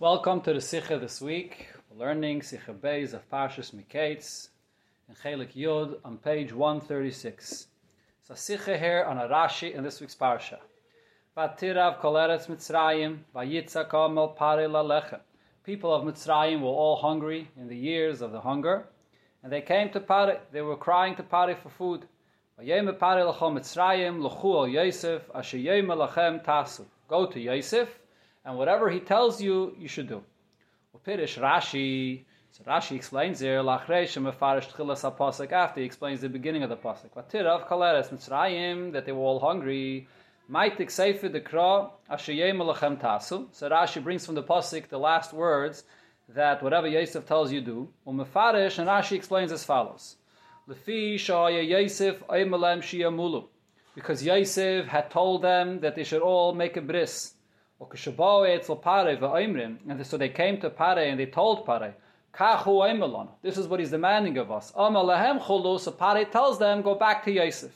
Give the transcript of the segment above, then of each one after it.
Welcome to the Sikha this week. We're learning Sikha Beis of Parshas Miketz in Chelik Yod on page 136. So Sikha here on a Rashi in this week's Parsha. Vatirav koleretz Mitzrayim, vayitzaka mel pare lalechem. People of Mitzrayim were all hungry in the years of the hunger, and they came to Pare. They were crying to Pare for food. Vayem pare lachom Mitzrayim, luchu al Yosef, asher yem lachem tasu. Go to Yosef, and whatever he tells you, you should do. Upirish Rashi, so Rashi explains here, Lachreish mefarish tchilas pasuk after he explains the beginning of the pasuk. Vatirav kaleres Mitzrayim, that they were all hungry. Maitik sefer the kra ashayem lachem tasu. So Rashi brings from the pasuk the last words that whatever Yosef tells you do. Umefarish, and Rashi explains as follows: Lefi shaya Yosef aymalem shiyamulu, because Yosef had told them that they should all make a bris. And so they came to Pare and they told Pare, This is what he's demanding of us. So Pare tells them, go back to Yosef.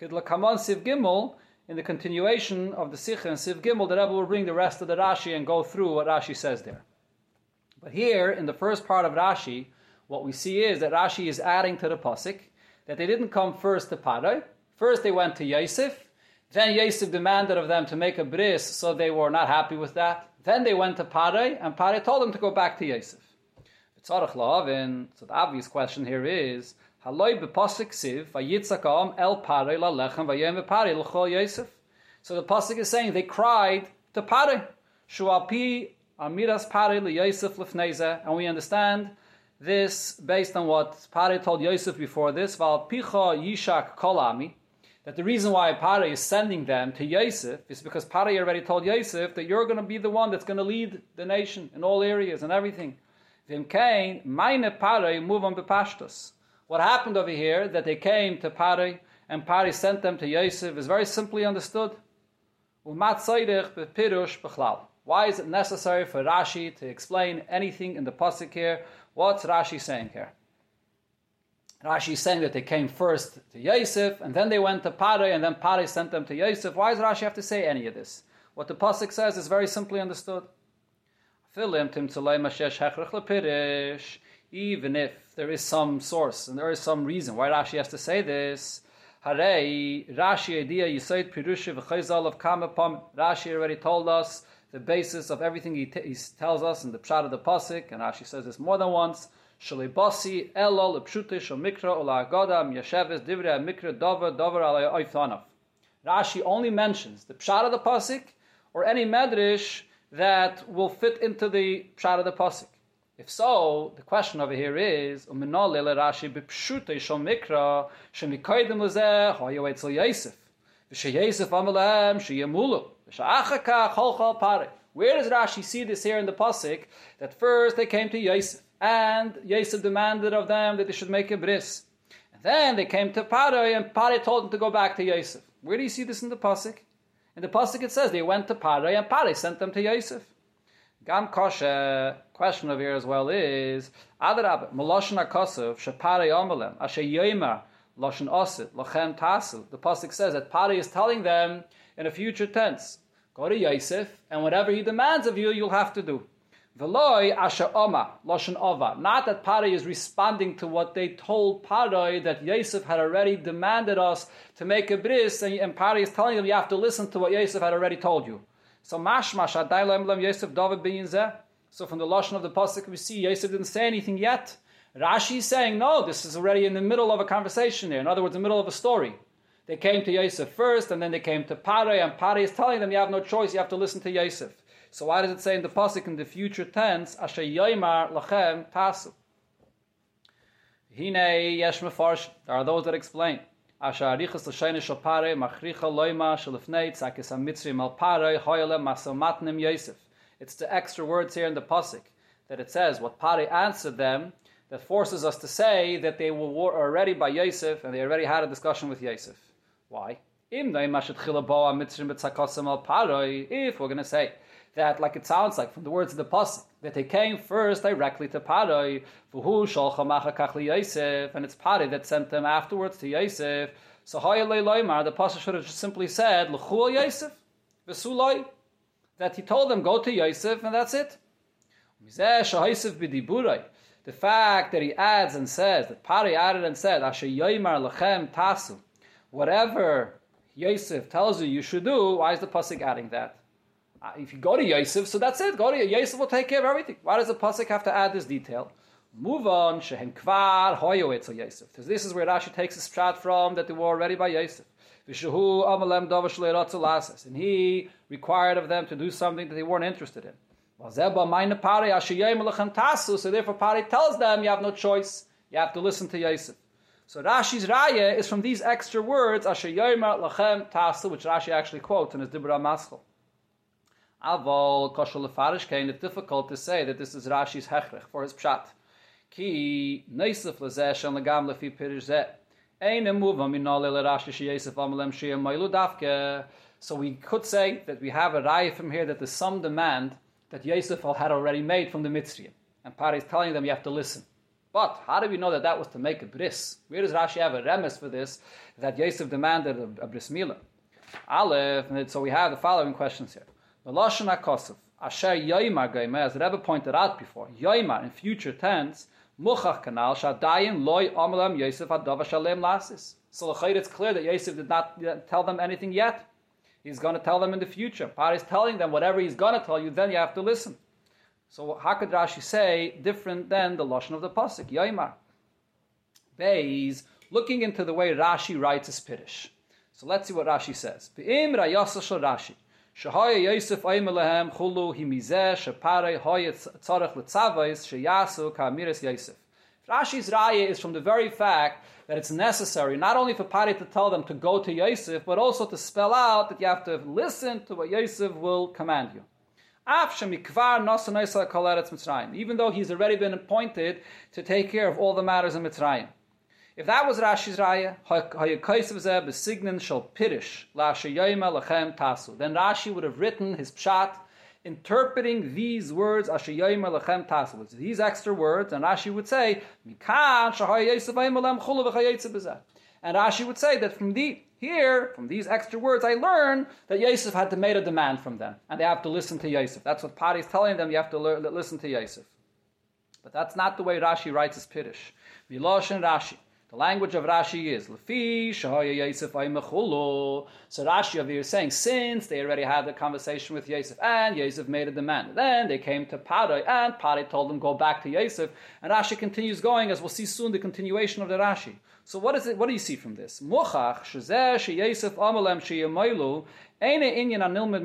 In the continuation of the Sikh and Siv Gimel, the Rebbe will bring the rest of the Rashi and go through what Rashi says there. But here, in the first part of Rashi, what we see is that Rashi is adding to the Pasik, that they didn't come first to Pare. First they went to Yosef, then Yosef demanded of them to make a bris, so they were not happy with that. Then they went to Pare, and Pare told them to go back to Yosef. So the obvious question here is, el. So the pasuk is saying they cried to Pare. Shuapi amiras Pare and we understand this based on what Pare told Yosef before this. Val picha yishak kolami that the reason why Pare is sending them to Yosef is because Pare already told Yosef that you're going to be the one that's going to lead the nation in all areas and everything. Vim kain, Pare move on bepashtos. What happened over here, that they came to Pare and Pare sent them to Yosef, is very simply understood. Why is it necessary for Rashi to explain anything in the pasuk here? What's Rashi saying here? Rashi is saying that they came first to Yosef, and then they went to Pare, and then Pare sent them to Yosef. Why does Rashi have to say any of this? What the Pasuk says is very simply understood. Even if there is some source and there is some reason why Rashi has to say this. Rashi already told us the basis of everything he, t- he tells us in the pshat of the pasuk, and Rashi says this more than once. Shalibasi elo lepshute shal mikra ola agoda miyasheves divrei mikra dover dover alay oifanov. Rashi only mentions the pshat of the pasuk or any medrash that will fit into the pshat of the pasuk. If so, the question over here is Rashi b'pshute shal mikra shemikoydim lezeh hoyo etzel Yosef v'sheyosef amalahem sheyemulu v'sha'achaka chol chol pare. Where does Rashi see this here in the pasuk that first they came to Yosef? And Yosef demanded of them that they should make a bris. And then they came to Pare, and Pare told them to go back to Yosef. Where do you see this in the pasuk? In the pasuk it says they went to Pare, and Pare sent them to Yosef. Gam kosher question over here as well is Adarab Maloshan Akosov Shapare Omelem Asher Yomer Loshan Osit Lochem Tasu. The pasuk says that Pare is telling them in a future tense, go to Yosef, and whatever he demands of you, you'll have to do. Veloy asher oma loshen ova. Not that Paray is responding to what they told Paray that Yosef had already demanded us to make a bris, and, and is telling them you have to listen to what Yosef had already told you. So mashmash adaylam lam Yosef David bin So from the loshen of the pasuk we see Yosef didn't say anything yet. Rashi is saying no, this is already in the middle of a conversation here. In other words, the middle of a story. They came to Yosef first, and then they came to Paray, and Paray is telling them you have no choice, you have to listen to Yosef. So why does it say in the pasuk in the future tense, Asher Yoimar Lachem Tasu? Hine Yesh Mefarsh. There are those that explain. Asher Arichas L'Shayne Shopare Machricha Loima Shalifnei Tzakis HaMitzri Malpare Hoyle Masomatnim Yosef. It's the extra words here in the pasuk that it says what Pare answered them that forces us to say that they were already by Yosef and they already had a discussion with Yosef. Why? If we're going to say that, like it sounds like from the words of the pasuk, that they came first directly to Paroi, and it's Paroi that sent them afterwards to Yosef. So the pasuk should have just simply said L'chul Yosef, that he told them go to Yosef, and that's it. The fact that he adds and says, that Pari added and said, Asher Yoimar Lechem Tasu, whatever Yosef tells you you should do, why is the Pasuk adding that? Uh, if you go to Yosef, so that's it. Go to Yosef will take care of everything. Why does the Pasuk have to add this detail? Move on, Shehen Kvar Hoyo Yosef. Because this is where Rashi takes his shot from that they were already by Yosef. And he required of them to do something that they weren't interested in. So therefore Pari tells them you have no choice. You have to listen to Yosef. So Rashi's raya is from these extra words, Asher Yomer Lachem which Rashi actually quotes in his Dibra Maschel. Aval Koshel Lefarish Kain, it's difficult to say that this is Rashi's Hechrech for his Pshat. Ki Neisef Lezeh Shem Legam Lefi Pirish Zeh. So we could say that we have a raya from here that there's some demand that Yosef had already made from the Mitzrayim. And Pari is telling them you have to listen. But how do we know that that was to make a bris? Where does Rashi have a remes for this? That Yosef demanded a, a bris milah. Aleph, and so we have the following questions here. The Lashon HaKosov, Asher as Rebbe pointed out before, Yoimar in future tense, Muchach Kanal Shadayin Loy Amalam Yosef Adava Shalem Lasis. So it's clear that Yosef did not tell them anything yet. He's going to tell them in the future. Par is telling them whatever he's going to tell you, then you have to listen. So how could Rashi say different than the lashon of the pasuk Yoimar? Beis looking into the way Rashi writes his pirish. So let's see what Rashi says. Rashi. Shahaya Yosef Aimelahem Chulu Himizeh Shapare Hoyet Tzarech Letzavais Sheyasu Kamiris Yosef. Rashi's raya is from the very fact that it's necessary not only for Pari to tell them to go to Yosef, but also to spell out that you have to listen to what Yosef will command you. Even though he's already been appointed to take care of all the matters in Mitzrayim. If that was Rashi's raya, then Rashi would have written his pshat interpreting these words lachem tasu. these extra words, and Rashi would say, and Rashi would say that from the here, from these extra words, I learn that Yosef had to make a demand from them, and they have to listen to Yosef. That's what Pari is telling them. You have to learn, listen to Yosef. But that's not the way Rashi writes his. Milosh and Rashi. The language of Rashi is Lefi Shahaya Yosef Aimachulu. So Rashi over here is saying since they already had a conversation with Yosef and Yosef made a demand. Then they came to Parai and Parai told them go back to Yosef. And Rashi continues going as we'll see soon the continuation of the Rashi. So what is it? What do you see from this? Muchach Shezeh Sheyosef Amalem Sheyamaylu Eine Inyan Anilmed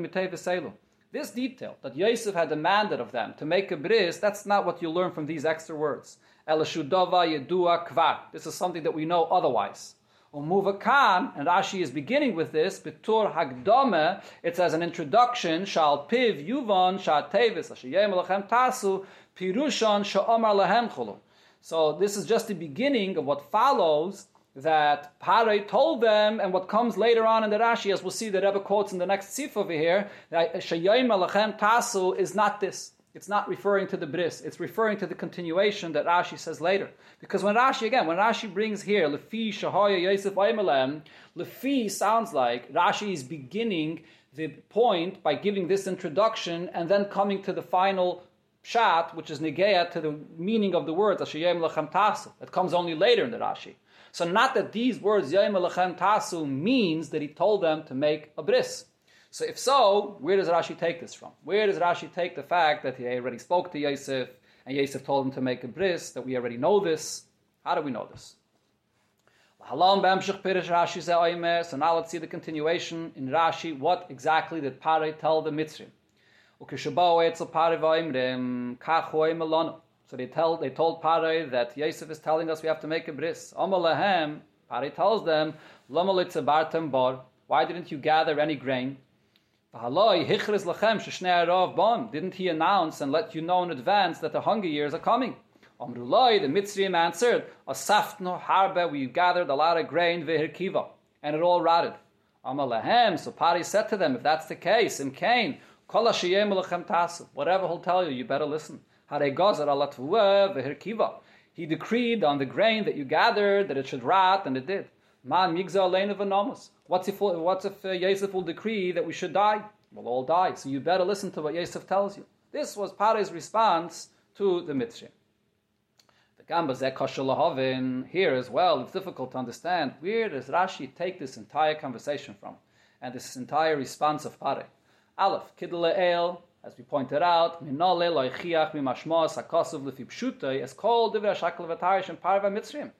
This detail that Yosef had demanded of them to make a bris, that's not what you learn from these extra words. Yedua. This is something that we know otherwise. Umuvakan, and Rashi is beginning with this, Bitur Hagdome, it's as an introduction, Shal Piv Yuvan Shal Tevis, Ashiyem Lachem Tasu, Pirushan Sha'omar Chulu. So this is just the beginning of what follows that Pare told them, and what comes later on in the Rashi, as we'll see the Rebbe quotes in the next sif over here, that Shayim Alachem Tasu is not this. It's not referring to the bris. It's referring to the continuation that Rashi says later. Because when Rashi, again, when Rashi brings here, Lefi Shahaya Yosef Aimelem, Lefi sounds like Rashi is beginning the point by giving this introduction and then coming to the final shat, which is negeya to the meaning of the words, Ashayim Lachem Tasu. That comes only later in the Rashi. So not that these words, Yayim Lachem Tasu, means that he told them to make a bris. So if so, where does Rashi take this from? Where does Rashi take the fact that he already spoke to Yosef and Yosef told him to make a bris, that we already know this? How do we know this? So now let's see the continuation in Rashi. What exactly did Pare tell the Mitzrim? So they, tell, they told Pare that Yosef is telling us we have to make a bris. Pare tells them, bar. Why didn't you gather any grain? Didn't he announce and let you know in advance that the hunger years are coming? Amrulai, the Mitzrayim answered, Asafno harbe, we gathered a lot of grain, vehirkiva, and it all rotted. Amalahem, so Pari said to them, if that's the case, in Cain, whatever he'll tell you, you better listen. He decreed on the grain that you gathered that it should rot, and it did. Man What's if, what's if uh, Yosef will decree that we should die? We'll all die. So you better listen to what Yosef tells you. This was Pare's response to the Zekashalahavin here as well, it's difficult to understand where does Rashi take this entire conversation from and this entire response of Pare. Aleph, Kidle El, as we pointed out, Minole Loichiach Mimashmos Akosov Lefipshutai, is called Divra Shakal Vatarish and Parva Mitzrayim.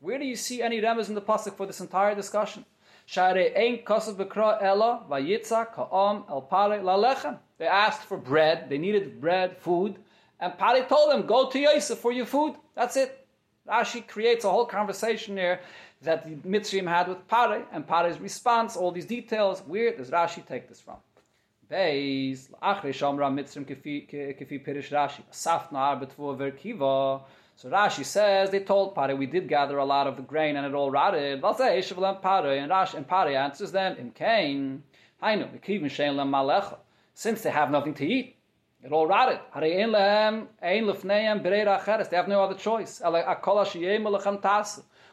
Where do you see any remes in the pasuk for this entire discussion? Share ein kosov bekra ella vayitza ka'am el pare lalechem. They asked for bread. They needed bread, food, and Pari told them, "Go to Yosef for your food." That's it. Rashi creates a whole conversation here that the Mitzrayim had with Pari, and Pari's response, all these details. Where does Rashi take this from? Beis achre shamra Mitzrayim kefi pirish Rashi safna arbetvu verkiva. So Rashi says they told Pare we did gather a lot of the grain and it all rotted. And Rashi and Pare answers them in Cain. Since they have nothing to eat, it all rotted. They have no other choice.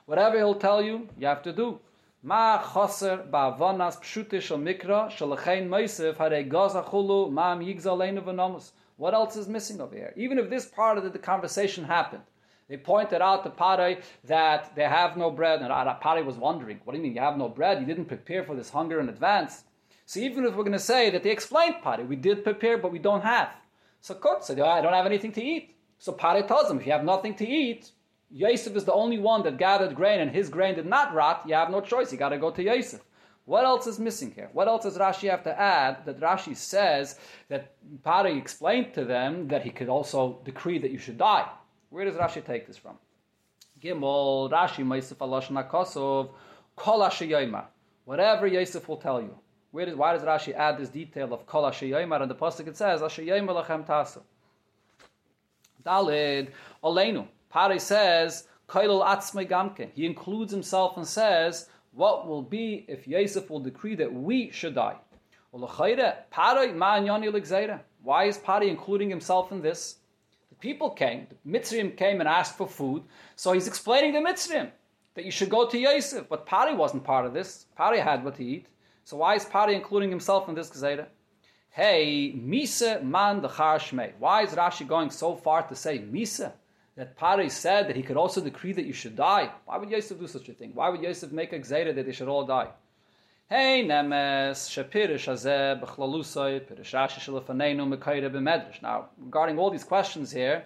Whatever he'll tell you, you have to do. Ma pshute shel mikra gaza chulu ma'am yigza leinu v'nomus. What else is missing over here? Even if this part of the conversation happened, they pointed out to Pare that they have no bread, and Pare was wondering, what do you mean you have no bread? You didn't prepare for this hunger in advance. So even if we're going to say that they explained Pare, we did prepare, but we don't have. So Kurt said, I don't have anything to eat. So Pare tells them, if you have nothing to eat, Yosef is the only one that gathered grain, and his grain did not rot. You have no choice. You got to go to Yosef. What else is missing here? What else does Rashi have to add that Rashi says that Pari explained to them that he could also decree that you should die? Where does Rashi take this from? Gimel, Rashi, Meisef Alosh Nakosov, Kol Yoimar. Whatever Yosef will tell you. Where does, why does Rashi add this detail of Kol Yoimar? And the Pasuk it says, Asher Yoimar Lachem Tasu. Dalid, Oleinu. Pari says, Kailul Atzmei Gamke. He includes himself and says, what will be if Yosef will decree that we should die? Why is Pari including himself in this? The people came, the Mitzrayim came and asked for food, so he's explaining to Mitzrayim that you should go to Yosef. But Pari wasn't part of this. Pari had what to eat. So why is Pari including himself in this Gezerah? Hey, Misa man the. Why is Rashi going so far to say Misa? That Pari said that he could also decree that you should die. Why would Yosef do such a thing? Why would Yosef make a gzeira that they should all die? Hey nemes shapirish hazeh b'chlalusay pirish Rashi shalafanenu mekayre b'medrash. Now, regarding all these questions here,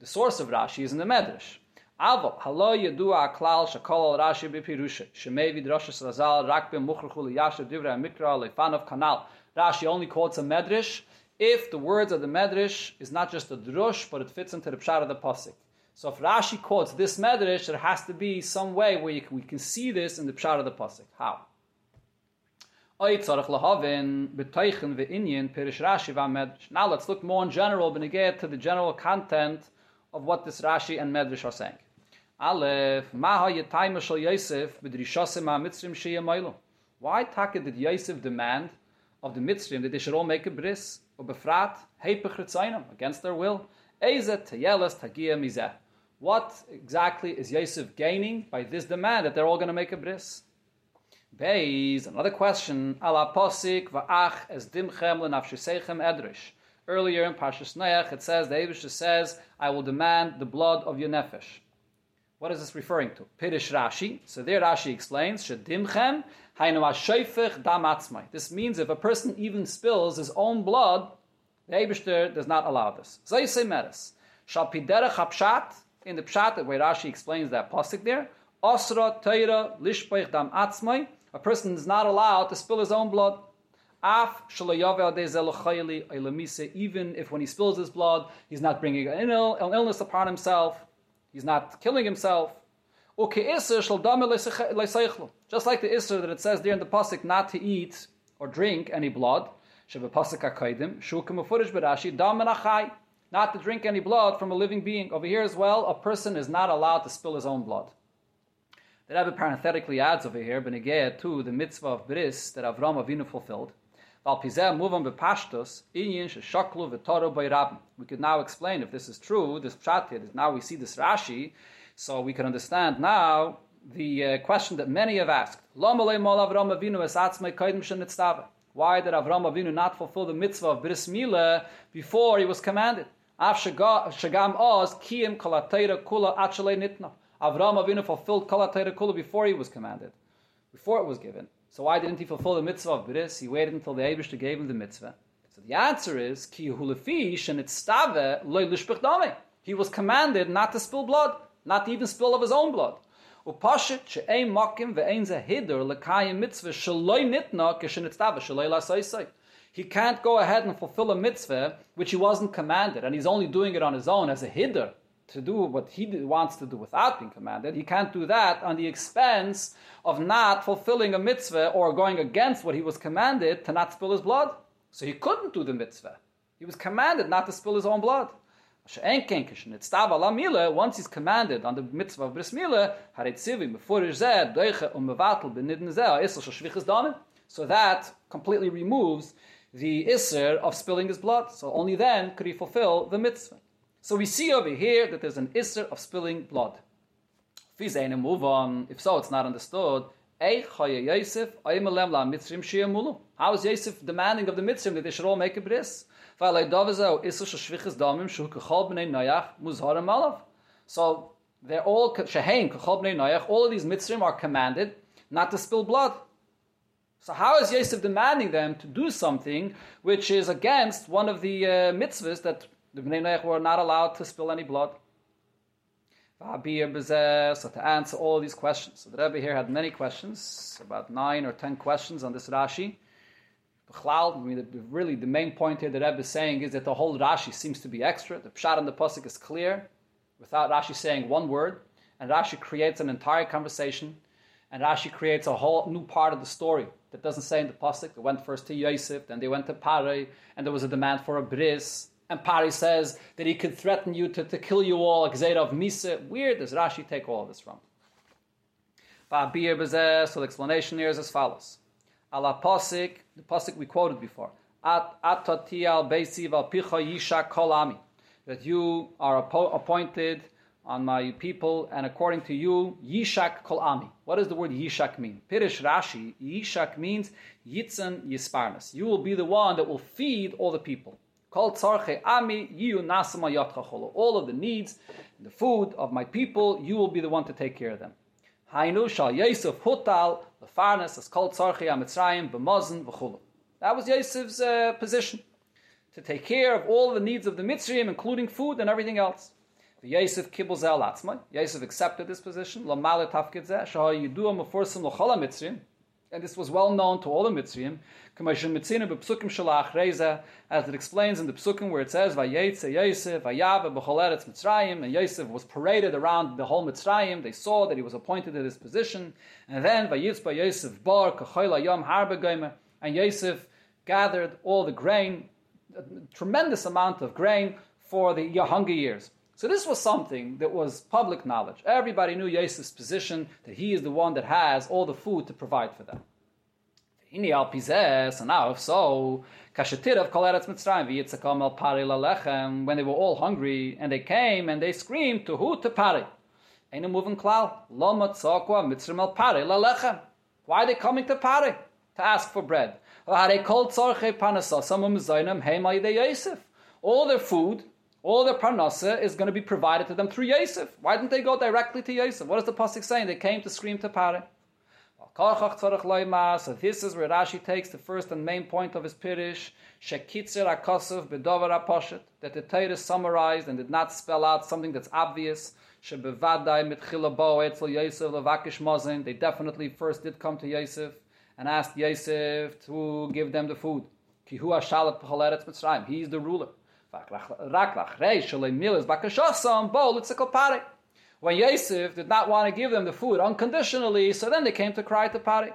the source of Rashi is in the Medrash. Avo halo yedua aklal shakol Rashi b'pirusha shemei vidrashas razal rak b'muchruchu liyashav divra mikra lefanav kanal. Rashi only quotes a Medrash if the words of the Medrash is not just a drush, but it fits into the pshat of the pasuk. So if Rashi quotes this medrash, there has to be some way where can, we can see this in the pshat of the pasuk. How? Now let's look more in general, get to the general content of what this Rashi and Medrash are saying. Aleph, Yosef mitzrim Why taka did Yosef demand of the mitzrim that they should all make a bris, or befrat, against their will? Ezet teyelas tagia mizeh. What exactly is Yosef gaining by this demand that they're all going to make a bris? Beis, another question. Ala posik va'ach es dimchem lenafshisechem edrish. Earlier in Parshas Noach, it says, the Abish says, I will demand the blood of your nefesh. What is this referring to? Pirish Rashi. So there Rashi explains, Shedimchem, hainu atzmai. This means if a person even spills his own blood, the Abishter does not allow this. Zayse meres. Shal piderech hapshat, in the pshat, way Rashi explains that pasuk there, Osra teira lishpeich dam atzmai, a person is not allowed to spill his own blood. Af even if when he spills his blood, he's not bringing an illness upon himself, he's not killing himself. Just like the Isser that it says there in the pasuk not to eat or drink any blood. Not to drink any blood from a living being. Over here as well, a person is not allowed to spill his own blood. The Rebbe parenthetically adds over here, Benegea to the mitzvah of bris that Avram Avinu fulfilled. We could now explain if this is true, this pshat now we see this Rashi, so we can understand now the uh, question that many have asked. Why did Avram Avinu not fulfill the mitzvah of Bris Milah before he was commanded? Shagam Oz Kiyim Kalatera Kula Achale Nitna. Avram Avinu fulfilled Kalatera Kula before he was commanded, before it was given. So why didn't he fulfill the mitzvah of Bris? He waited until the Abishter gave him the mitzvah. So the answer is Ki Hulefish and Stave Loy He was commanded not to spill blood, not to even spill of his own blood. Upashit she'ein makim ve'ein ze hider lekayim mitzvah shaloi nitna kishenitztava shaloi lasaisai. He can't go ahead and fulfill a mitzvah which he wasn't commanded, and he's only doing it on his own as a hider to do what he wants to do without being commanded. He can't do that on the expense of not fulfilling a mitzvah or going against what he was commanded to not spill his blood. So he couldn't do the mitzvah. He was commanded not to spill his own blood. Once he's commanded on the mitzvah of bris so that completely removes the isser of spilling his blood. So only then could he fulfill the mitzrim. So we see over here that there's an isser of spilling blood. move on. If so, it's not understood. How is Yosef demanding of the mitzvah that they should all make a bris? So they're all. All of these mitzvahs are commanded not to spill blood. So how is Yosef demanding them to do something which is against one of the uh, mitzvahs that the bnei noyach were not allowed to spill any blood? So to answer all these questions, so the Rebbe here had many questions, about nine or ten questions on this Rashi. I mean, really the main point here that Rebbe is saying is that the whole Rashi seems to be extra. The pshat in the pasuk is clear, without Rashi saying one word, and Rashi creates an entire conversation, and Rashi creates a whole new part of the story that doesn't say in the pasuk. They went first to Yosef, then they went to Pari, and there was a demand for a bris. And Pari says that he could threaten you to, to kill you all, Zayda of Misa. Where does Rashi take all of this from? So the explanation here is as follows ala posik, the posik we quoted before. At atati al beisi val picha yisha kolami. That you are appointed on my people, and according to you, yishak kolami. What does the word yishak mean? Pirish Rashi, yishak means yitzan yisparnas. You will be the one that will feed all the people. Kol ami All of the needs, the food of my people, you will be the one to take care of them. Hainu shal Yosef hutal lefarnes as kol tzarchi amitzrayim b'mazon v'chulu. That was Yosef's uh, position to take care of all the needs of the Mitzrayim, including food and everything else. The Yosef kibbul zel atzmai. Yosef accepted this position. Lamale tafkid zeh shahar yidua meforsim l'chol Mitzrayim and this was well known to all the Mitzrayim, as it explains in the Psukim where it says, Vayetze Yosef, Vayave B'choleretz Mitzrayim, and Yosef was paraded around the whole Mitzrayim. They saw that he was appointed to this position. And then Vayitzba Yosef Bar Kachoyla Yom Harbe and Yosef gathered all the grain, a tremendous amount of grain for the hunger years. So this was something that was public knowledge. Everybody knew Yosef's position, that he is the one that has all the food to provide for them. in And now if so, Kashatirov Kalerat's Mitsraim, Vietzaka Mal Pare Lalechem, when they were all hungry, and they came and they screamed to who? To Pari. Ain't moving klal. Why are they coming to Pari? To ask for bread. All their food all their parnasa is going to be provided to them through Yosef. Why didn't they go directly to Yosef? What is the pasuk saying? They came to scream to Pare. So this is where Rashi takes the first and main point of his pirish, shekitzer akosov bedover aposhet, that the Torah summarized and did not spell out something that's obvious. Shebevadai mitchila bo etzel Yosef levakish mozen. They definitely first did come to Yosef and asked Yosef to give them the food. Kihu ashalat. He's the ruler. When Yosef did not want to give them the food unconditionally, so then they came to cry to Pari.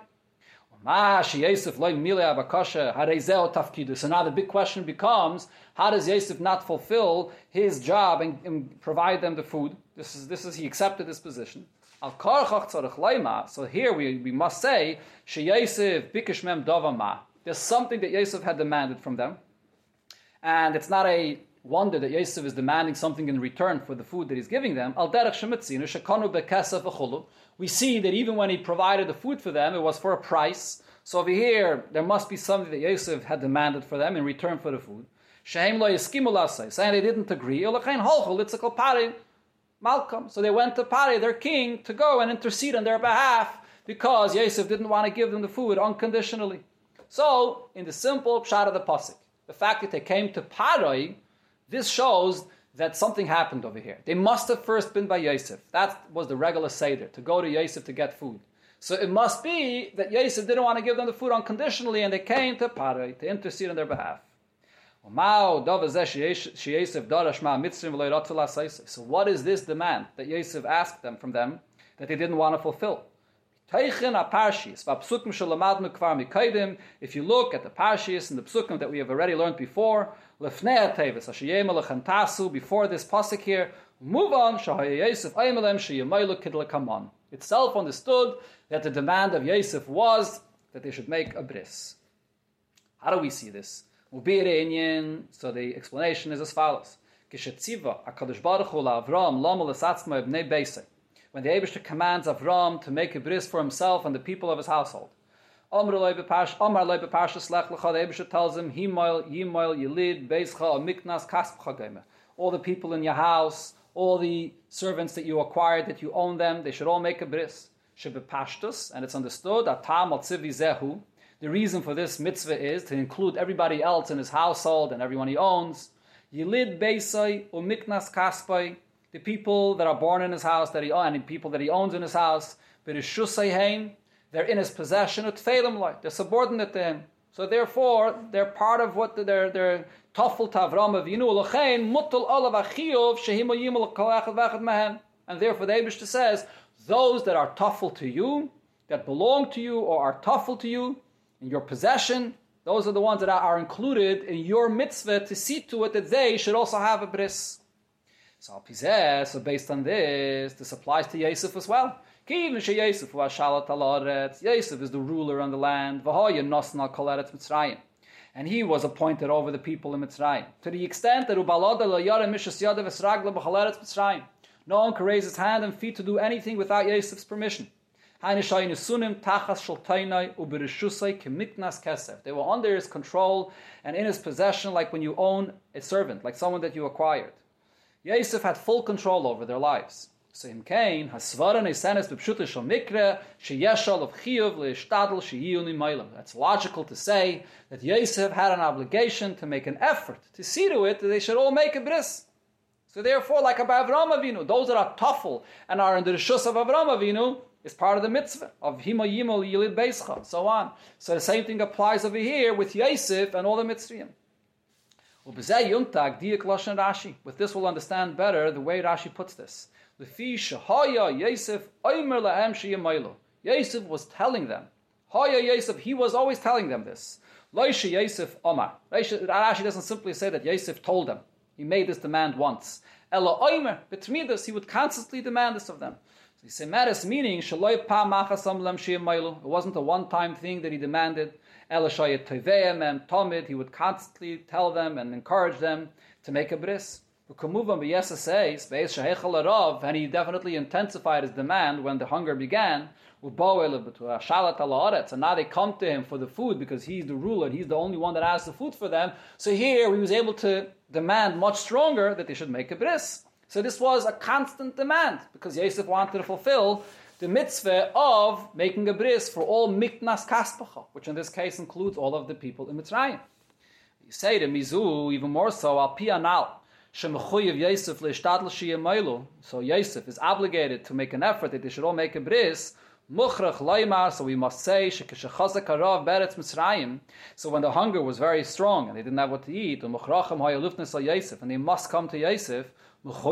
So now the big question becomes, how does Yosef not fulfill his job and, and provide them the food? This is, this is, he accepted this position. So here we, we must say, there's something that Yosef had demanded from them and it's not a wonder that Yosef is demanding something in return for the food that he's giving them. We see that even when he provided the food for them, it was for a price. So over here, there must be something that Yosef had demanded for them in return for the food. Shehem saying they didn't agree. Malcolm. So they went to Pari, their king, to go and intercede on their behalf because Yosef didn't want to give them the food unconditionally. So, in the simple pshat of the pasuk, the fact that they came to Parai, this shows that something happened over here. They must have first been by Yosef. That was the regular seder, to go to Yosef to get food. So it must be that Yosef didn't want to give them the food unconditionally, and they came to Parai to intercede on their behalf. So what is this demand that Yosef asked them from them that they didn't want to fulfill? If you look at the parshis and the psukim that we have already learned before, before this pasuk here, move on. Itself understood that the demand of Yosef was that they should make a bris. How do we see this? So the explanation is as follows. When the Abishter commands Avram to make a bris for himself and the people of his household. Omar tells him, All the people in your house, all the servants that you acquired, that you own them, they should all make a bris. Shebepashtus, and it's understood, Atam al zehu, the reason for this mitzvah is to include everybody else in his household and everyone he owns. Beisai Umiknas Kaspai, the people that are born in his house that he owns, and the people that he owns in his house, they're in his possession, they're subordinate to him. So therefore, they're part of what they're tafel tavram avinu lochein mutal olav achiyov shehimo yimol kolachad vachad mahen. And therefore, the Eibushter says, those that are tafel to you, that belong to you or are tafel to you, in your possession, those are the ones that are included in your mitzvah to see to it that they should also have a bris. So, so based on this, this applies to Yosef as well. Yosef is the ruler on the land. And he was appointed over the people in Mitzrayim. To the extent that no one can raise his hand and feet to do anything without Yosef's permission. They were under his control and in his possession, like when you own a servant, like someone that you acquired. Yosef had full control over their lives. So in Cain, hasvara nesenes b'pshuta shel mikra sheyeshal of chiyuv leishtadl sheyiyu nimaylam. That's logical to say that Yosef had an obligation to make an effort to see to it that they should all make a bris. So therefore, like Avraham Avinu, those that are tuffle and are under the shus of Avraham Avinu, is part of the mitzvah of Hima Yimel Yilid Beischa, so on. So the same thing applies over here with Yosef and all the mitzrim. With this, we'll understand better the way Rashi puts this. Yosef was telling them. Haya Yosef, he was always telling them this. Yosef Omar. Rashi doesn't simply say that Yosef told them. He made this demand once. Ella Oimer, this, he would constantly demand this of them. So he said, meaning, It wasn't a one-time thing that he demanded. Elashayat toveim and. He would constantly tell them and encourage them to make a bris. And he definitely intensified his demand when the hunger began. And now they come to him for the food because he's the ruler, he's the only one that has the food for them. So here he was able to demand much stronger that they should make a bris. So this was a constant demand because Yosef wanted to fulfill the mitzvah of making a bris for all miknas kaspacha, which in this case includes all of the people in Mitzrayim. You say to Mizu even more so al pianal. Yosef So Yosef is obligated to make an effort that they should all make a bris. Muchrach loymar, so we must say, shekeshachazak harav beretz Mitzrayim. So when the hunger was very strong and they didn't have what to eat, and Yosef, and they must come to Yosef, so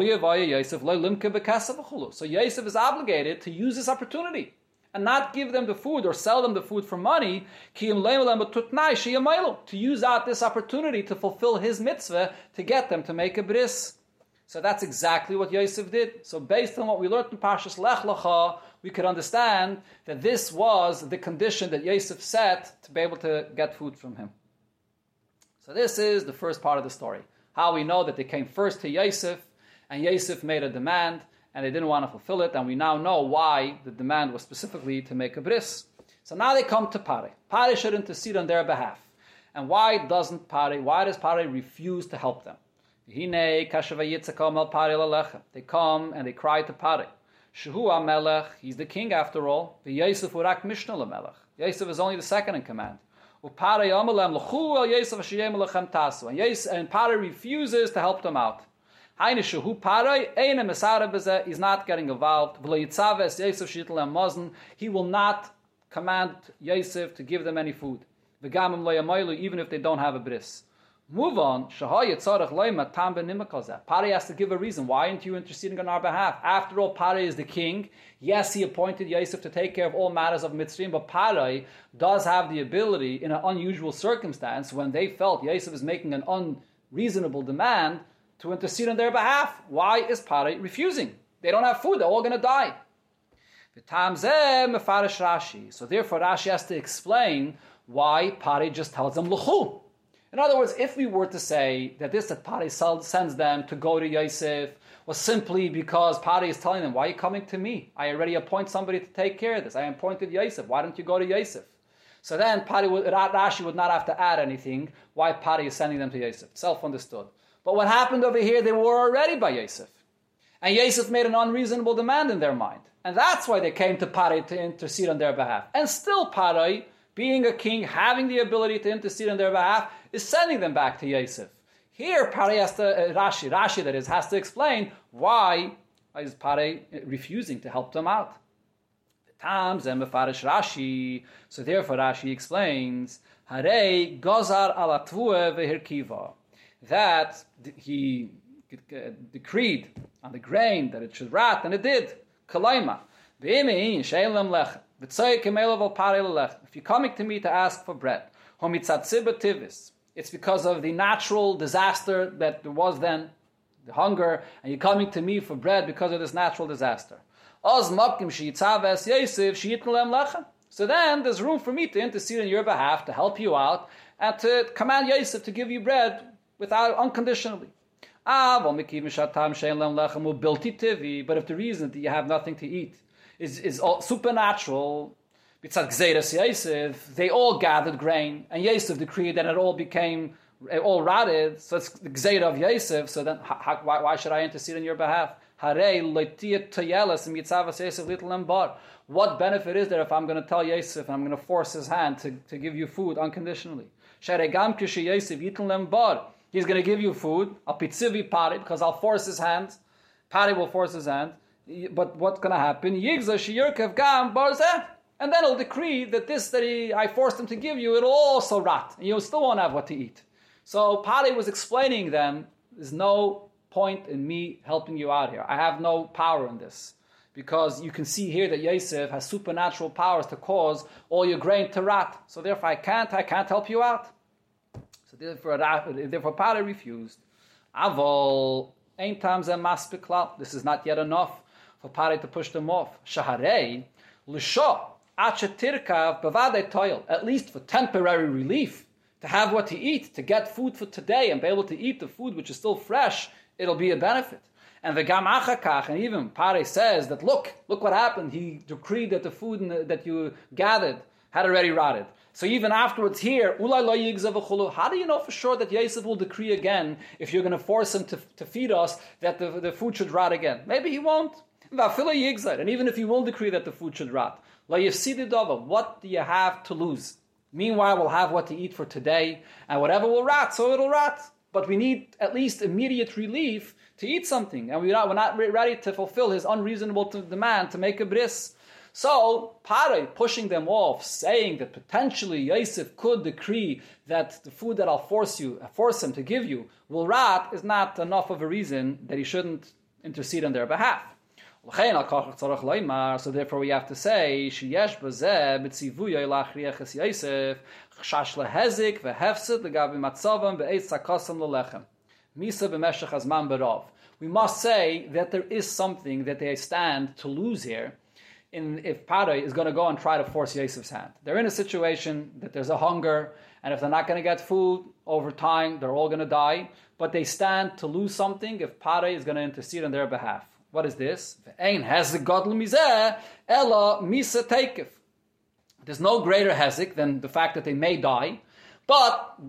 Yosef is obligated to use this opportunity and not give them the food or sell them the food for money, to use out this opportunity to fulfill his mitzvah to get them to make a bris. So that's exactly what Yosef did. So based on what we learned in Parshas Lech Lecha, we could understand that this was the condition that Yosef set to be able to get food from him. So this is the first part of the story. How we know that they came first to Yosef, and Yosef made a demand, and they didn't want to fulfill it, and we now know why the demand was specifically to make a bris. So now they come to Pare. Pare should intercede on their behalf. And why doesn't Pare, why does Pare refuse to help them? They come and they cry to Pare. Shehu Melech, he's the king after all. The Yosef Urak Mishnah Melech. Yosef is only the second in command. And Pare refuses to help them out. He's not getting involved. He will not command Yosef to give them any food. Even if they don't have a bris. Move on. Pari has to give a reason. Why aren't you interceding on our behalf? After all, Pari is the king. Yes, he appointed Yosef to take care of all matters of Mitzrayim, but Pari does have the ability, in an unusual circumstance, when they felt Yosef is making an unreasonable demand, to intercede on their behalf. Why is Pari refusing? They don't have food. They're all going to die. Rashi. So therefore, Rashi has to explain why Pari just tells them, Luchu. In other words, if we were to say that this that Pari sends them to go to Yosef was simply because Pari is telling them, why are you coming to me? I already appoint somebody to take care of this. I appointed Yosef. Why don't you go to Yosef? So then Pari would, Rashi would not have to add anything why Pari is sending them to Yosef. Self-understood. But what happened over here, they were already by Yosef. And Yosef made an unreasonable demand in their mind. And that's why they came to Pari to intercede on their behalf. And still Pari being a king, having the ability to intercede on their behalf, is sending them back to Yosef. Here, Pari has to, uh, Rashi, Rashi that is, has to explain why is Pari refusing to help them out. Tam zemefarish Rashi. So therefore, Rashi explains, Hare gozar alatvue vehirkiva. That he decreed on the grain that it should rot, and it did. Kalaima. If you're coming to me to ask for bread, it's because of the natural disaster that there was then, the hunger, and you're coming to me for bread because of this natural disaster. So then there's room for me to intercede on your behalf, to help you out, and to command Yosef to give you bread without unconditionally. Ah. But if the reason that you have nothing to eat is, is all supernatural. They all gathered grain, and Yosef decreed that it all became all rotted. So it's the Gzeir of Yosef. So then, how, why, why, should I intercede on your behalf? What benefit is there if I'm going to tell Yosef and I'm going to force his hand to, to give you food unconditionally? He's going to give you food. I'll pitzivi pari because I'll force his hand. Pari will force his hand but what's going to happen? Yigza shiyurkev gam barzeh. And then he'll decree that this that he, I forced him to give you, it'll also rot. And you still won't have what to eat. So Pari was explaining them, there's no point in me helping you out here. I have no power in this. Because you can see here that Yosef has supernatural powers to cause all your grain to rot. So therefore I can't, I can't help you out. Therefore, therefore Pari refused. Avol, ein times a This is not yet enough for Pari to push them off. Shaharei, Lisha, Achetirkav, Bavade Toil, at least for temporary relief, to have what to eat, to get food for today and be able to eat the food which is still fresh, it'll be a benefit. And the Gam Achakach, and even Pare says that look, look what happened. He decreed that the food that you gathered had already rotted. So even afterwards here, how do you know for sure that Yosef will decree again if you're going to force him to, to feed us that the, the food should rot again? Maybe he won't. And even if he will decree that the food should rot, what do you have to lose? Meanwhile, we'll have what to eat for today, and whatever will rot, so it'll rot. But we need at least immediate relief to eat something, and we're not, we're not ready to fulfill his unreasonable demand to make a bris. So, Pare pushing them off, saying that potentially Yosef could decree that the food that I'll force you, uh, force him to give you, will rot, is not enough of a reason that he shouldn't intercede on their behalf. So therefore we have to say, sheyesh bazeh b'tzivuya lachriach es Yosef, chash lehezik vehefset legavi matzavam ve'etz sakosam lelechem. Misa b'meshach azman berov. We must say that there is something that they stand to lose here in, if Pare is going to go and try to force Yosef's hand. They're in a situation that there's a hunger, and if they're not going to get food, over time, they're all going to die, but they stand to lose something if Pare is going to intercede on their behalf. What is this? There's no greater hezek than the fact that they may die, but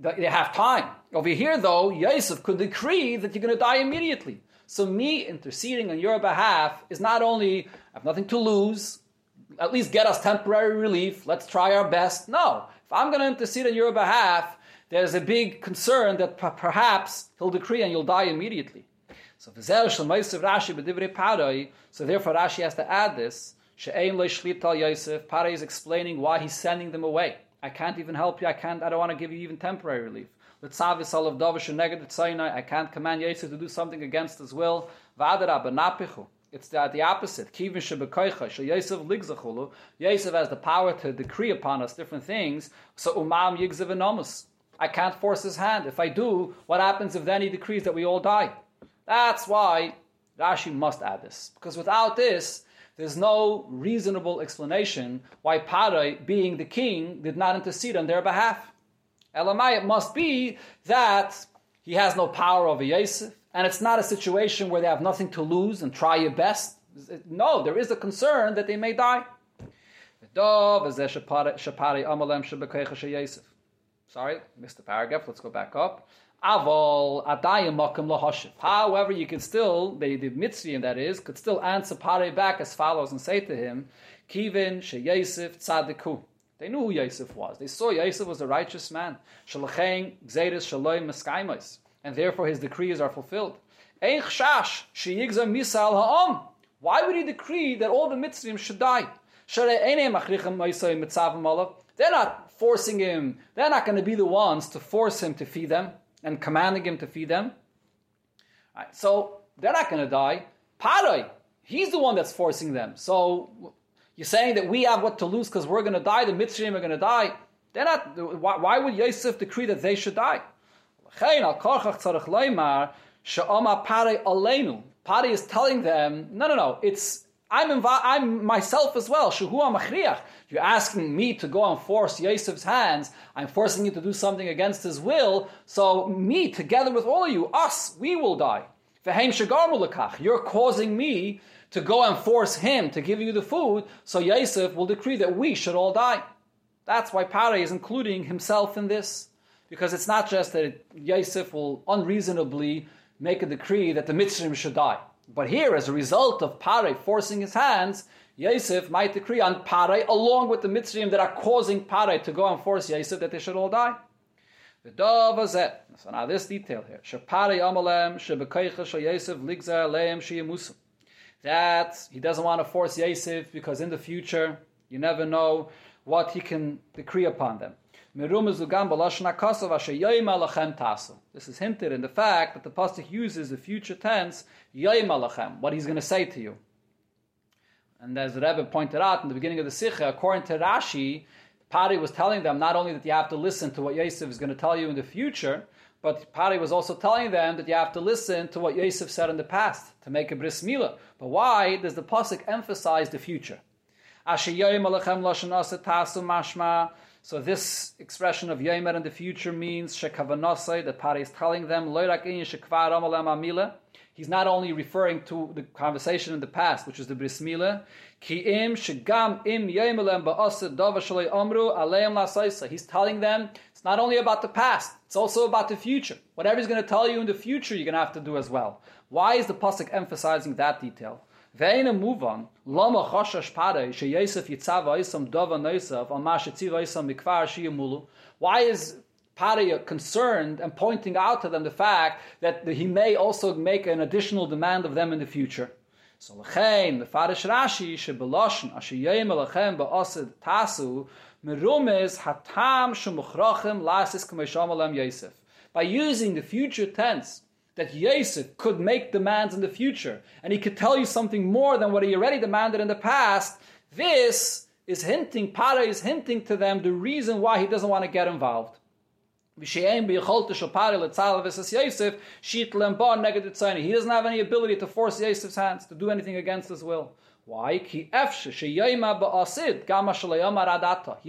they have time. Over here, though, Yosef could decree that you're going to die immediately. So me interceding on your behalf is not only I have nothing to lose, at least get us temporary relief. Let's try our best. No, if I'm going to intercede on your behalf, there's a big concern that perhaps he'll decree and you'll die immediately. So Rashi So therefore Rashi has to add this. She'ein shlita Yosef. Paray is explaining why he's sending them away. I can't even help you. I can't. I don't want to give you even temporary relief. I can't command Yosef to do something against his will. Vadara benapichu. It's the, the opposite. Yosef has the power to decree upon us different things. So umam yigzav I can't force his hand. If I do, what happens if then he decrees that we all die? That's why Rashi must add this. Because without this, there's no reasonable explanation why Parai, being the king, did not intercede on their behalf. Elamai, it must be that he has no power over Yosef, and it's not a situation where they have nothing to lose and try your best. No, there is a concern that they may die. Sorry, missed the paragraph. Let's go back up. Aval. However, you can still, the, the Mitzrayim that is, could still answer Pare back as follows and say to him, Kivin sheyesif tzadiku. They knew who Yosef was. They saw Yosef was a righteous man. Meskaimos. And therefore his decrees are fulfilled. Misal ha'am. Why would he decree that all the Mitzrayim should die? They're not forcing him. They're not going to be the ones to force him to feed them and commanding him to feed them. Right, so they're not going to die. Paroi, he's the one that's forcing them. So you're saying that we have what to lose because we're going to die, the Mitzrayim are going to die. They're not, why, why would Yosef decree that they should die? Pari is telling them, no, no, no, it's I'm I'm myself as well. You're asking me to go and force Yosef's hands. I'm forcing you to do something against his will. So me, together with all of you, us, we will die. You're causing me to go and force him to give you the food, so Yosef will decree that we should all die. That's why Pare is including himself in this. Because it's not just that Yosef will unreasonably make a decree that the Mitzrayim should die. But here, as a result of Pare forcing his hands, Yosef might decree on Pare along with the Mitzrayim that are causing Pare to go and force Yosef that they should all die. The Davazet. So now this detail here. Shapare amalem leim. That he doesn't want to force Yosef because in the future you never know what he can decree upon them. This is hinted in the fact that the pasuk uses the future tense what he's going to say to you. And as the Rebbe pointed out in the beginning of the Sikha, according to Rashi, Pari was telling them not only that you have to listen to what Yosef is going to tell you in the future, but Pari was also telling them that you have to listen to what Yosef said in the past to make a bris milah. But why does the pasuk emphasize the future? So this expression of Yomer in the future means shekavanasai that Pari is telling them He's not only referring to the conversation in the past, which is the bris milah. He's telling them it's not only about the past; it's also about the future. Whatever he's going to tell you in the future, you're going to have to do as well. Why is the pasuk emphasizing that detail? Ve'ena move on. Lama chashash pare she Yosef yitzava isam dava noisav al ma shetziva isam mikvar. Why is Pare concerned and pointing out to them the fact that he may also make an additional demand of them in the future? So lechein the Farish Rashi shebeloshen asher yom lechem ba'asid tasu merumes hatam shemuchrachim lasis k'meishamalem Yosef. By using the future tense that Yosef could make demands in the future, and he could tell you something more than what he already demanded in the past, this is hinting, Para is hinting to them the reason why he doesn't want to get involved. He doesn't have any ability to force Yosef's hands to do anything against his will. Why? He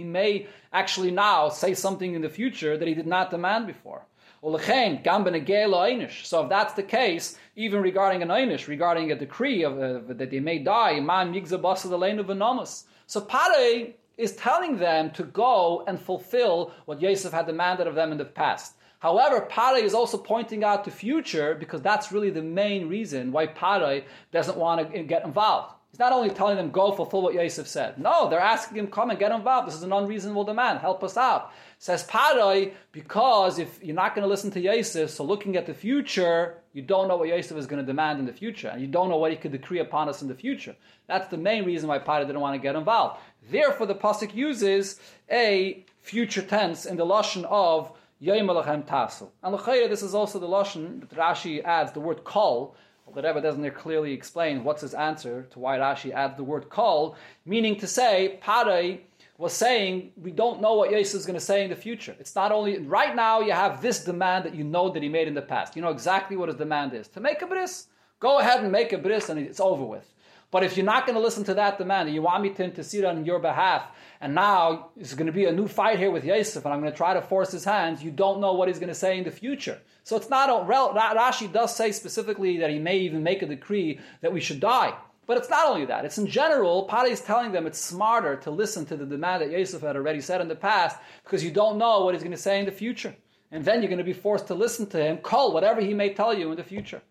may actually now say something in the future that he did not demand before. So if that's the case, even regarding an einish, regarding a decree of, uh, that they may die, man yigzabasa the lane of anomas. so Pare is telling them to go and fulfill what Yosef had demanded of them in the past. However, Pare is also pointing out the future because that's really the main reason why Pare doesn't want to get involved. He's not only telling them, go fulfill what Yosef said. No, they're asking him, come and get involved. This is an unreasonable demand. Help us out. Says Parai, because if you're not going to listen to Yosef, so looking at the future, you don't know what Yosef is going to demand in the future, and you don't know what he could decree upon us in the future. That's the main reason why Parai didn't want to get involved. Therefore, the pasuk uses a future tense in the lashon of Alachem Tasu. And this is also the lashon that Rashi adds the word kol, the Rebbe doesn't clearly explain what's his answer to why Rashi adds the word kol, meaning to say, Parai was saying, we don't know what Yosef is going to say in the future. It's not only, right now you have this demand that you know that he made in the past. You know exactly what his demand is. To make a bris, go ahead and make a bris and it's over with. But if you're not going to listen to that demand and you want me to intercede on your behalf, and now it's going to be a new fight here with Yosef, and I'm going to try to force his hands, you don't know what he's going to say in the future. So it's not, a, Rashi does say specifically that he may even make a decree that we should die. But it's not only that. It's in general, Pari is telling them it's smarter to listen to the demand that Yosef had already said in the past because you don't know what he's going to say in the future. And then you're going to be forced to listen to him, call whatever he may tell you in the future.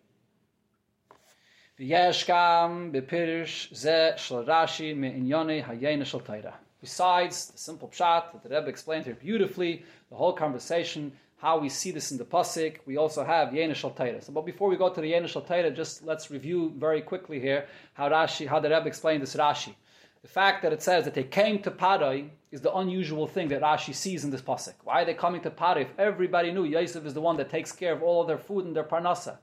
Besides the simple pshat that the Rebbe explained here beautifully, the whole conversation how we see this in the pasuk. We also have Yena Shal So, but before we go to the Yena Shal just let's review very quickly here how Rashi, how the Rebbe explained this Rashi. The fact that it says that they came to Parai is the unusual thing that Rashi sees in this pasuk. Why are they coming to Parai? If everybody knew Yosef is the one that takes care of all of their food and their parnasa.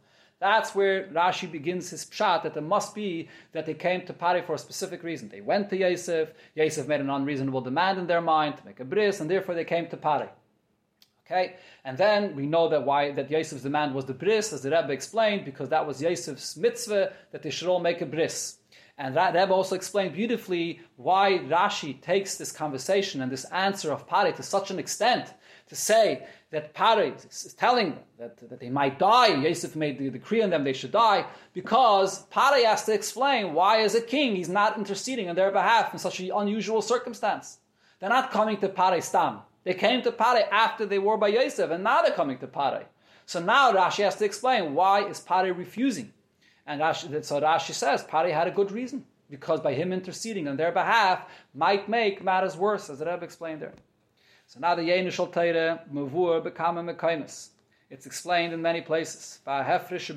That's where Rashi begins his pshat that it must be that they came to Pari for a specific reason. They went to Yosef, Yosef made an unreasonable demand in their mind to make a bris, and therefore they came to Pari. Okay, and then we know that why that Yosef's demand was the bris, as the Rebbe explained, because that was Yosef's mitzvah that they should all make a bris. And that Rebbe also explained beautifully why Rashi takes this conversation and this answer of Pari to such an extent to say that Pari is telling them that, that they might die. Yosef made the decree on them they should die because Pari has to explain why, as a king, he's not interceding on their behalf in such an unusual circumstance. They're not coming to Pari Stam. They came to Pare after they were by Yosef, and now they're coming to Pare. So now Rashi has to explain why is Pare refusing. And Rashi, so Rashi says Pare had a good reason, because by him interceding on their behalf might make matters worse, as the Rebbe explained there. So now the Yenushal Teire Mavur a Mekaimus. It's explained in many places. That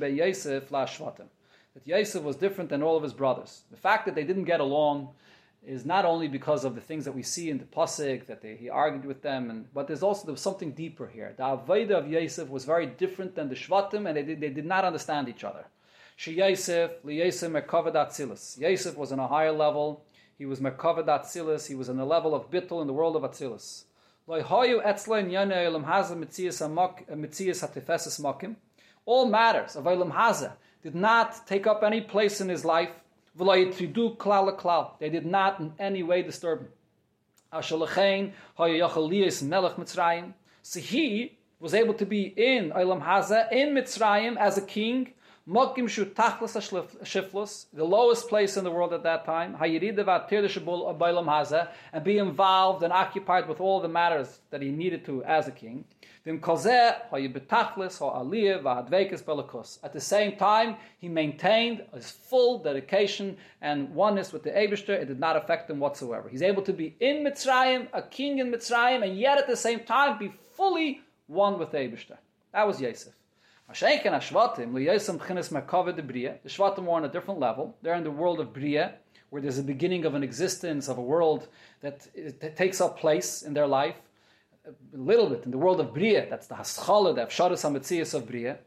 Yosef was different than all of his brothers. The fact that they didn't get along, is not only because of the things that we see in the pasuk that they, he argued with them, and but there's also there something deeper here. The avodah of Yosef was very different than the shvatim, and they did, they did not understand each other. She Yosef, Yosef merkavad atzilus. Yosef was on a higher level. He was merkavad atzilus. He was on the level of bittul in the world of atzilus. Eh, All matters of Olam Haza did not take up any place in his life. They did not in any way disturb him. So he was able to be in Olam Haza, in Mitzrayim, as a king, Mokim Shu Tachlas Shiflus, the lowest place in the world at that time, and be involved and occupied with all the matters that he needed to as a king. At the same time, he maintained his full dedication and oneness with the Abishter. It did not affect him whatsoever. He's able to be in Mitzrayim, a king in Mitzrayim, and yet at the same time be fully one with the Abishter. That was Yosef. The Shvatim were on a different level. They're in the world of Bria, where there's a beginning of an existence of a world that, that takes up place in their life. A little bit in the world of Bria, that's the Haschala, the Afsharas HaMetzias of Bria.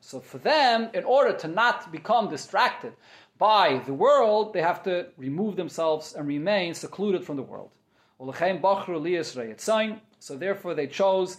So for them, in order to not become distracted by the world, they have to remove themselves and remain secluded from the world. So therefore they chose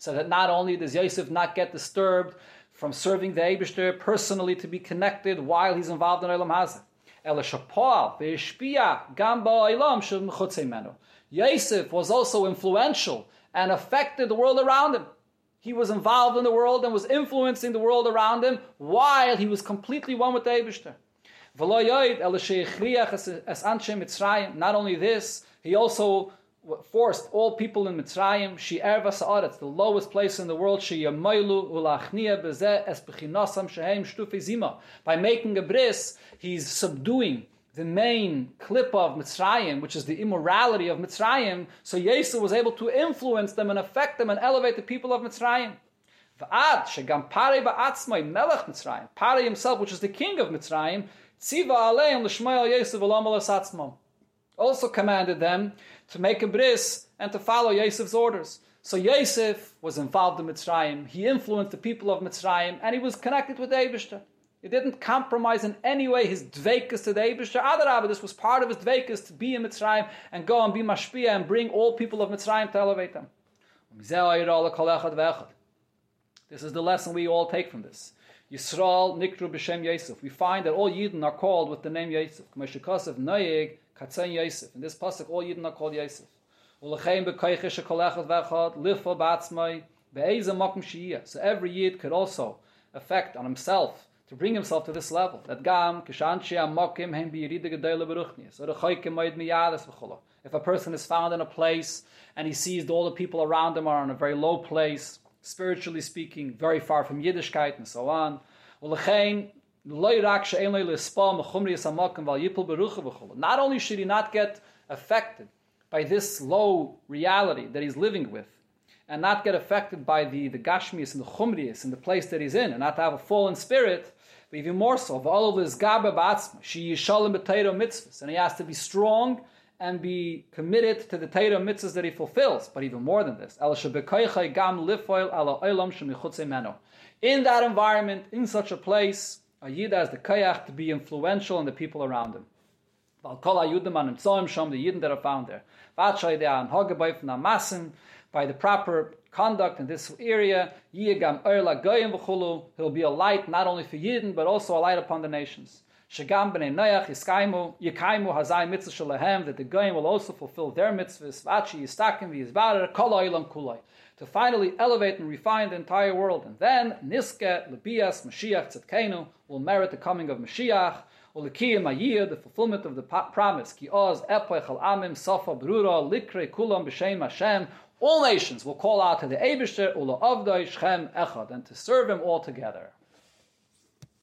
So that not only does Yosef not get disturbed from serving the Eibishter personally to be connected while he's involved in Olam Hazeh. Yosef was also influential and affected the world around him. He was involved in the world and was influencing the world around him while he was completely one with the Eibishter. Not only this, he also forced all people in Mitzrayim, Shi'er Vasa'aretz, the lowest place in the world, Shi'yamaylu ulachnia bezeh es bechinasam shehem shtufe zima. By making a bris, he's subduing the main clip of Mitzrayim, which is the immorality of Mitzrayim, so Yisrael was able to influence them and affect them and elevate the people of Mitzrayim. V'ad shegam Pare ba'atzmai melech Mitzrayim, Pare himself, which is the king of Mitzrayim, tziva aleim l'shmayel v'lam atzmam, also commanded them to make a bris and to follow Yosef's orders. So Yosef was involved in Mitzrayim, he influenced the people of Mitzrayim, and he was connected with Abishter. He didn't compromise in any way his dveikus to the Eibishter. Adarabah, this was part of his dveikus to be in Mitzrayim and go and be mashpia and bring all people of Mitzrayim to elevate them. This is the lesson we all take from this. Yisrael nikru b'shem Yosef. We find that all Yidden are called with the name Yosef. K'meshikasev noyeg katzen Yosef. In this pasuk, all Yidden are called Yosef. Ulechein b'koichish kolechad v'echad lifo b'atzmai be'ezem makom shiyah. So every Yid could also affect on himself to bring himself to this level. That gam kishanchi amokim hem biyiride gedele beruchnias or the chaykim moed miyades v'chola. If a person is found in a place and he sees all the people around him are in a very low place, spiritually speaking, very far from Yiddishkeit and so on. Not only should he not get affected by this low reality that he's living with, and not get affected by the, the gashmias and the chumrias in the place that he's in, and not have a fallen spirit, but even more so, of all of this gabe ba'atzma, she yishalim b'teiro mitzvahs, and he has to be strong and be committed to the Torah mitzvahs that he fulfills. But even more than this, in that environment, in such a place, a yid has the kayach to be influential in the people around him. The yidden that are found there by the proper conduct in this area, Yigam Erla Goyim v'chulu, he'll be a light not only for Yidden, but also a light upon the nations. Shagam b'nei Noach yiskaimu, yikaimu hazai mitzvah shalahem, that the Goyim will also fulfill their mitzvahs, to finally elevate and refine the entire world. And then, niske, lebias, Mashiach tzedkenu, will merit the coming of Mashiach, Ulikiyim the fulfillment of the promise, ki oz epoich amim, sofa brura, likre kulam b'shem Hashem, all nations will call out to the Eibishter, Ula Avdai Shem Echad, and to serve him all together.